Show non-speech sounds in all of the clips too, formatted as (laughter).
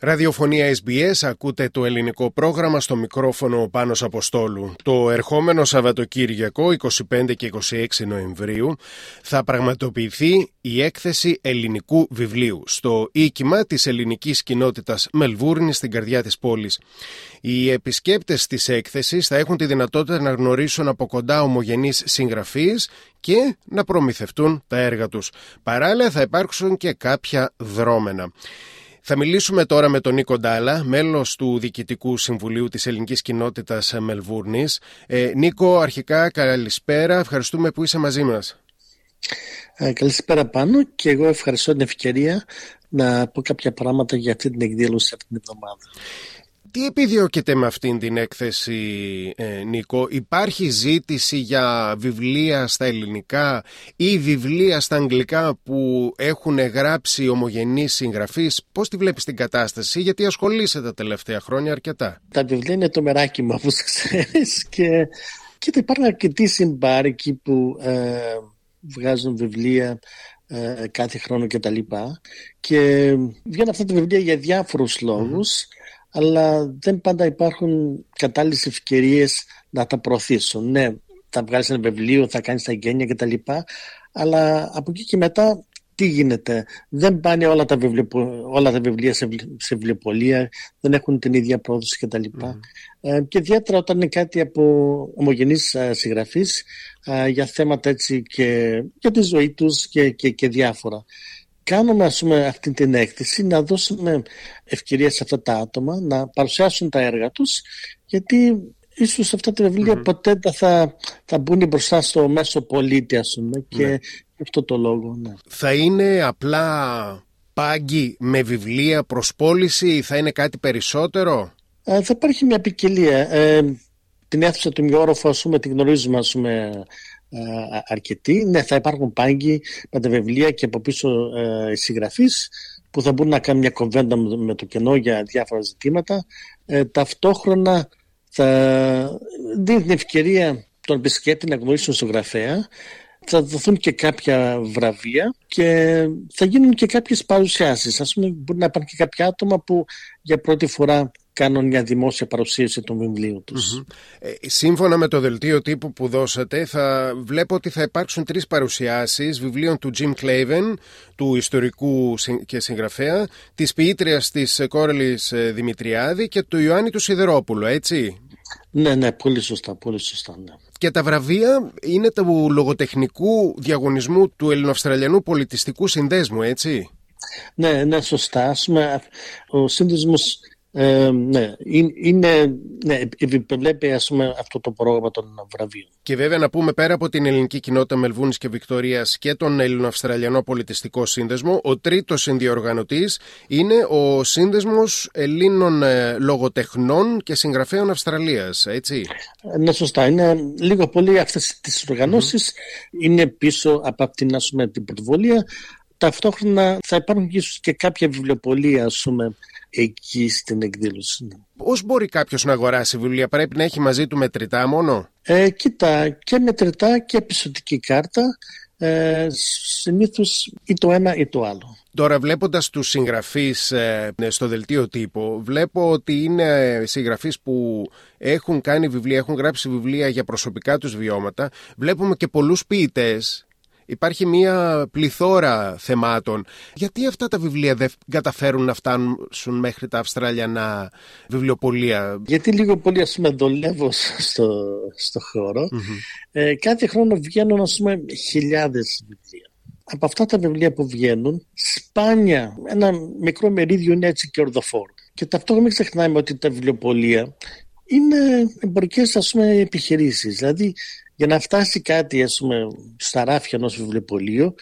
Ραδιοφωνία SBS, ακούτε το ελληνικό πρόγραμμα στο μικρόφωνο Πάνος Αποστόλου. Το ερχόμενο Σαββατοκύριακο, 25 και 26 Νοεμβρίου, θα πραγματοποιηθεί η έκθεση ελληνικού βιβλίου στο οίκημα της ελληνικής κοινότητας Μελβούρνη στην καρδιά της πόλης. Οι επισκέπτες της έκθεσης θα έχουν τη δυνατότητα να γνωρίσουν από κοντά ομογενείς συγγραφείς και να προμηθευτούν τα έργα τους. Παράλληλα θα υπάρξουν και κάποια δρόμενα. Θα μιλήσουμε τώρα με τον Νίκο Ντάλα, μέλος του Διοικητικού Συμβουλίου της Ελληνικής Κοινότητας Μελβούρνης. Ε, Νίκο, αρχικά καλησπέρα, ευχαριστούμε που είσαι μαζί μας. Ε, καλησπέρα πάνω και εγώ ευχαριστώ την ευκαιρία να πω κάποια πράγματα για αυτή την εκδήλωση αυτή την εβδομάδα. Τι επιδιώκεται με αυτήν την έκθεση, ε, Νίκο, υπάρχει ζήτηση για βιβλία στα ελληνικά ή βιβλία στα αγγλικά που έχουν γράψει ομογενείς συγγραφείς; Πώς τη βλέπεις την κατάσταση, γιατί ασχολείσαι τα τελευταία χρόνια αρκετά. Τα βιβλία είναι το μεράκι μου, όπως (laughs) ξέρεις, και, και υπάρχουν αρκετοί συμπάρικοι που ε, βγάζουν βιβλία ε, κάθε χρόνο και τα λοιπά και βγαίνουν αυτά τα βιβλία για διάφορους λόγους αλλά δεν πάντα υπάρχουν κατάλληλες ευκαιρίες να τα προωθήσουν. Ναι, θα βγάλεις ένα βιβλίο, θα κάνεις τα γένεια κτλ. Αλλά από εκεί και μετά τι γίνεται; Δεν πάνε όλα τα βιβλία, όλα τα βιβλία σε, σε βιβλιοπολία, δεν έχουν την ίδια πρόδοση κτλ. Mm. Ε, και ιδιαίτερα όταν είναι κάτι από ομογενείς ε, συγγραφείς ε, για θέματα έτσι και για τη ζωή τους και, και, και διάφορα κάνουμε ας πούμε αυτή την έκθεση να δώσουμε ευκαιρία σε αυτά τα άτομα να παρουσιάσουν τα έργα τους γιατί ίσως αυτά τα βιβλια ποτέ δεν θα, θα μπουν μπροστά στο μέσο πολίτη ας πούμε και ναι. αυτό το λόγο. Ναι. Θα είναι απλά πάγκοι με βιβλία προς πώληση ή θα είναι κάτι περισσότερο; Ε, θα υπάρχει μια ποικιλία. Ε, την αίθουσα του Μιόροφου ας πούμε τη γνωρίζουμε ας πούμε ε, αρκετοί. Ναι, θα υπάρχουν πάγκοι με τα βιβλία και από πίσω ε, συγγραφείς που θα μπορούν να κάνουν μια κομβέντα με το κενό για διάφορα ζητήματα. Ε, ταυτόχρονα θα δίνει την ευκαιρία τον επισκέπτη να γνωρίσουν στον γραφέα θα δοθούν και κάποια βραβεία και θα γίνουν και κάποιες παρουσιάσεις. Ας πούμε μπορεί να υπάρχουν και κάποια άτομα που για πρώτη φορά κάνουν μια δημόσια παρουσίαση των βιβλίων τους. Ε, σύμφωνα με το δελτίο τύπου που δώσατε, θα βλέπω ότι θα υπάρξουν τρεις παρουσιάσεις βιβλίων του Jim Claven, του ιστορικού και συγγραφέα, της ποιήτριας της Κόρελης ε, Δημητριάδη και του Ιωάννη του Σιδερόπουλου, έτσι; Ναι, ναι, πολύ σωστά, πολύ σωστά, ναι. Και τα βραβεία είναι του λογοτεχνικού διαγωνισμού του Ελληνοαυστραλιανού Πολιτιστικού Συνδέσμου, έτσι; Ναι, ναι, σωστά. Ο σύνδεσμος ε, ναι, είναι, ναι, επιβλέπει ας πούμε, αυτό το πρόγραμμα των βραβείων. Και βέβαια να πούμε πέρα από την ελληνική κοινότητα Μελβούνης και Βικτορίας και τον Ελληνοαυστραλιανό Πολιτιστικό Σύνδεσμο, ο τρίτος συνδιοργανωτής είναι ο Σύνδεσμος Ελλήνων ε, Λογοτεχνών και Συγγραφέων Αυστραλίας, έτσι. Ε, ναι, σωστά. Είναι λίγο πολύ αυτές τις οργανωσεις είναι πίσω από αυτήν την πρωτοβολία. Ταυτόχρονα θα υπάρχουν και κάποια βιβλιοπολία, ας πούμε, εκεί στην εκδήλωση. Πώς μπορεί κάποιος να αγοράσει βιβλία, Πρέπει να έχει μαζί του μετρητά μόνο; Ε, κοίτα, και μετρητά και επιστοτική κάρτα. Ε, Συνήθως ή το ένα ή το άλλο. Τώρα βλέποντας τους συγγραφείς ε, στο δελτίο τύπου βλέπω ότι είναι συγγραφείς που έχουν κάνει βιβλία, έχουν γράψει βιβλία για προσωπικά τους βιώματα. Βλέπουμε και πολλούς ποιητές Υπάρχει μια πληθώρα θεμάτων. Γιατί αυτά τα βιβλία δεν καταφέρουν να φτάνουν μέχρι τα Αυστραλιανά βιβλιοπολία; Γιατί λίγο πολύ ας πούμε δουλεύω στο, στο χώρο. Ε, κάθε χρόνο βγαίνουν ας πούμε χιλιάδες βιβλία. Από αυτά τα βιβλία που βγαίνουν, σπάνια ένα μικρό μερίδιο είναι έτσι και ορδοφόρο. Και ταυτόχρονα μην ξεχνάμε ότι τα βιβλιοπολία είναι εμπορικές επιχειρήσεις. Δηλαδή για να φτάσει κάτι ας πούμε, στα ράφια ενός βιβλιοπολίου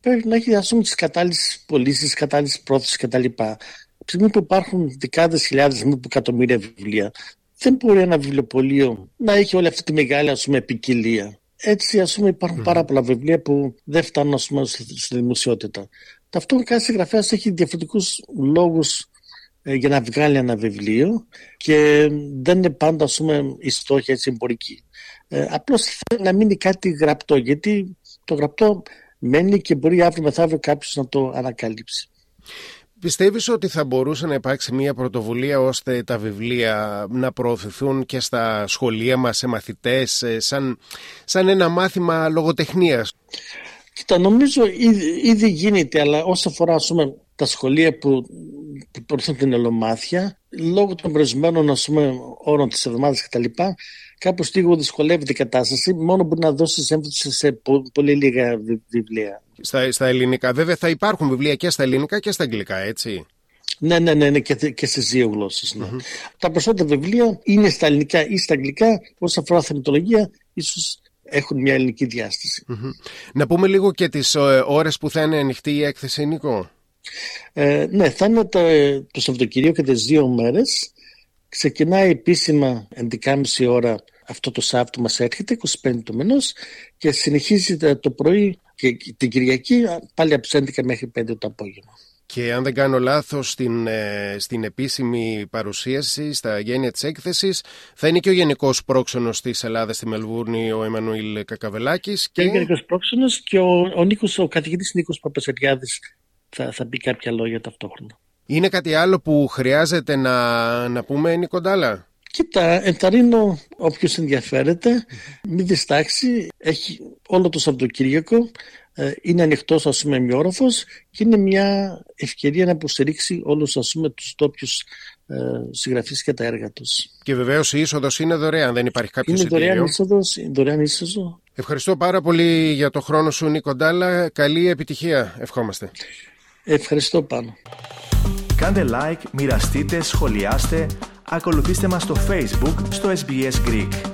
πρέπει να έχει ας πούμε, τις κατάλληλες πωλήσεις, τις κατάλληλες πρόθεσεις κτλ. Από τη στιγμή που υπάρχουν δεκάδες χιλιάδες μη εκατομμύρια βιβλία δεν μπορεί ένα βιβλιοπωλείο να έχει όλη αυτή τη μεγάλη ας πούμε, ποικιλία. Έτσι ας πούμε υπάρχουν πάρα πολλά βιβλία που δεν φτάνουν ας πούμε, στη δημοσιότητα. Ταυτόχρονα κάθε συγγραφέας έχει διαφορετικούς λόγους ε, για να βγάλει ένα βιβλίο και δεν είναι πάντα ας πούμε, η στόχη έτσι εμπορική. Ε, απλώς θέλει να μείνει κάτι γραπτό γιατί το γραπτό μένει και μπορεί αύριο μεθαύριο κάποιος να το ανακαλύψει. Πιστεύεις ότι θα μπορούσε να υπάρξει μια πρωτοβουλία ώστε τα βιβλία να προωθηθούν και στα σχολεία μας, σε μαθητές, σαν, σαν ένα μάθημα λογοτεχνίας; Κοίτα, νομίζω ήδη, ήδη γίνεται, αλλά όσο αφορά πούμε, τα σχολεία που, που προωθούν την ελομάθεια, λόγω των προηγουμένων όρων της εβδομάδας κτλ., κάπως λίγο δυσκολεύεται η κατάσταση, μόνο μπορεί να δώσεις έμφαση σε πολύ λίγα βιβλία. Στα, στα ελληνικά. Βέβαια θα υπάρχουν βιβλία και στα ελληνικά και στα αγγλικά, έτσι. Ναι, ναι, ναι, ναι και, και στις δύο γλώσσες. Ναι. Mm-hmm. Τα περισσότερα βιβλία είναι στα ελληνικά ή στα αγγλικά. Όσον αφορά θεματολογία, ίσως έχουν μια ελληνική διάσταση. Mm-hmm. Να πούμε λίγο και τις ε, ώρες που θα είναι ανοιχτή η έκθεση, Νικό. Ε, ναι, θα είναι το, το Σαββατοκυρίο και τις δύο μέρες. Ξεκινάει επίσημα 11.30 ώρα αυτό το Σάββατο μας έρχεται, 25 του μηνός και συνεχίζει το πρωί και την Κυριακή πάλι από τις 11 μέχρι 5 το απόγευμα. Και αν δεν κάνω λάθος στην, ε, στην επίσημη παρουσίαση στα γένεια της έκθεσης θα είναι και ο Γενικός Πρόξενος της Ελλάδας στη Μελβούρνη ο Εμμανουήλ Κακαβελάκης και, και ο Γενικός Πρόξενος και ο, ο, Νίκος, ο καθηγητής Νίκος Παπασεριάδης θα, θα πει κάποια λόγια ταυτόχρονα. Είναι κάτι άλλο που χρειάζεται να, να πούμε Νίκο Ντάλα. Κοίτα, ενθαρρύνω όποιος ενδιαφέρεται, μην διστάξει. Έχει όλο το Σαββατοκύριακο, ε, είναι ανοιχτός ας πούμε μειόροφο και είναι μια ευκαιρία να υποστηρίξει όλους τους τόπιους ε, συγγραφείς και τα έργα τους. Και βεβαίως η είσοδος είναι δωρεάν, δεν υπάρχει κάποιο Είναι δωρεάν είσοδος. Δωρεάν είσοδο. Ευχαριστώ πάρα πολύ για το χρόνο σου, Νίκο Ντάλα. Καλή επιτυχία, ευχόμαστε. Ευχαριστώ πάνω. Κάντε like, μοιραστείτε, σχολιάστε, ακολουθήστε μας στο Facebook στο SBS Greek.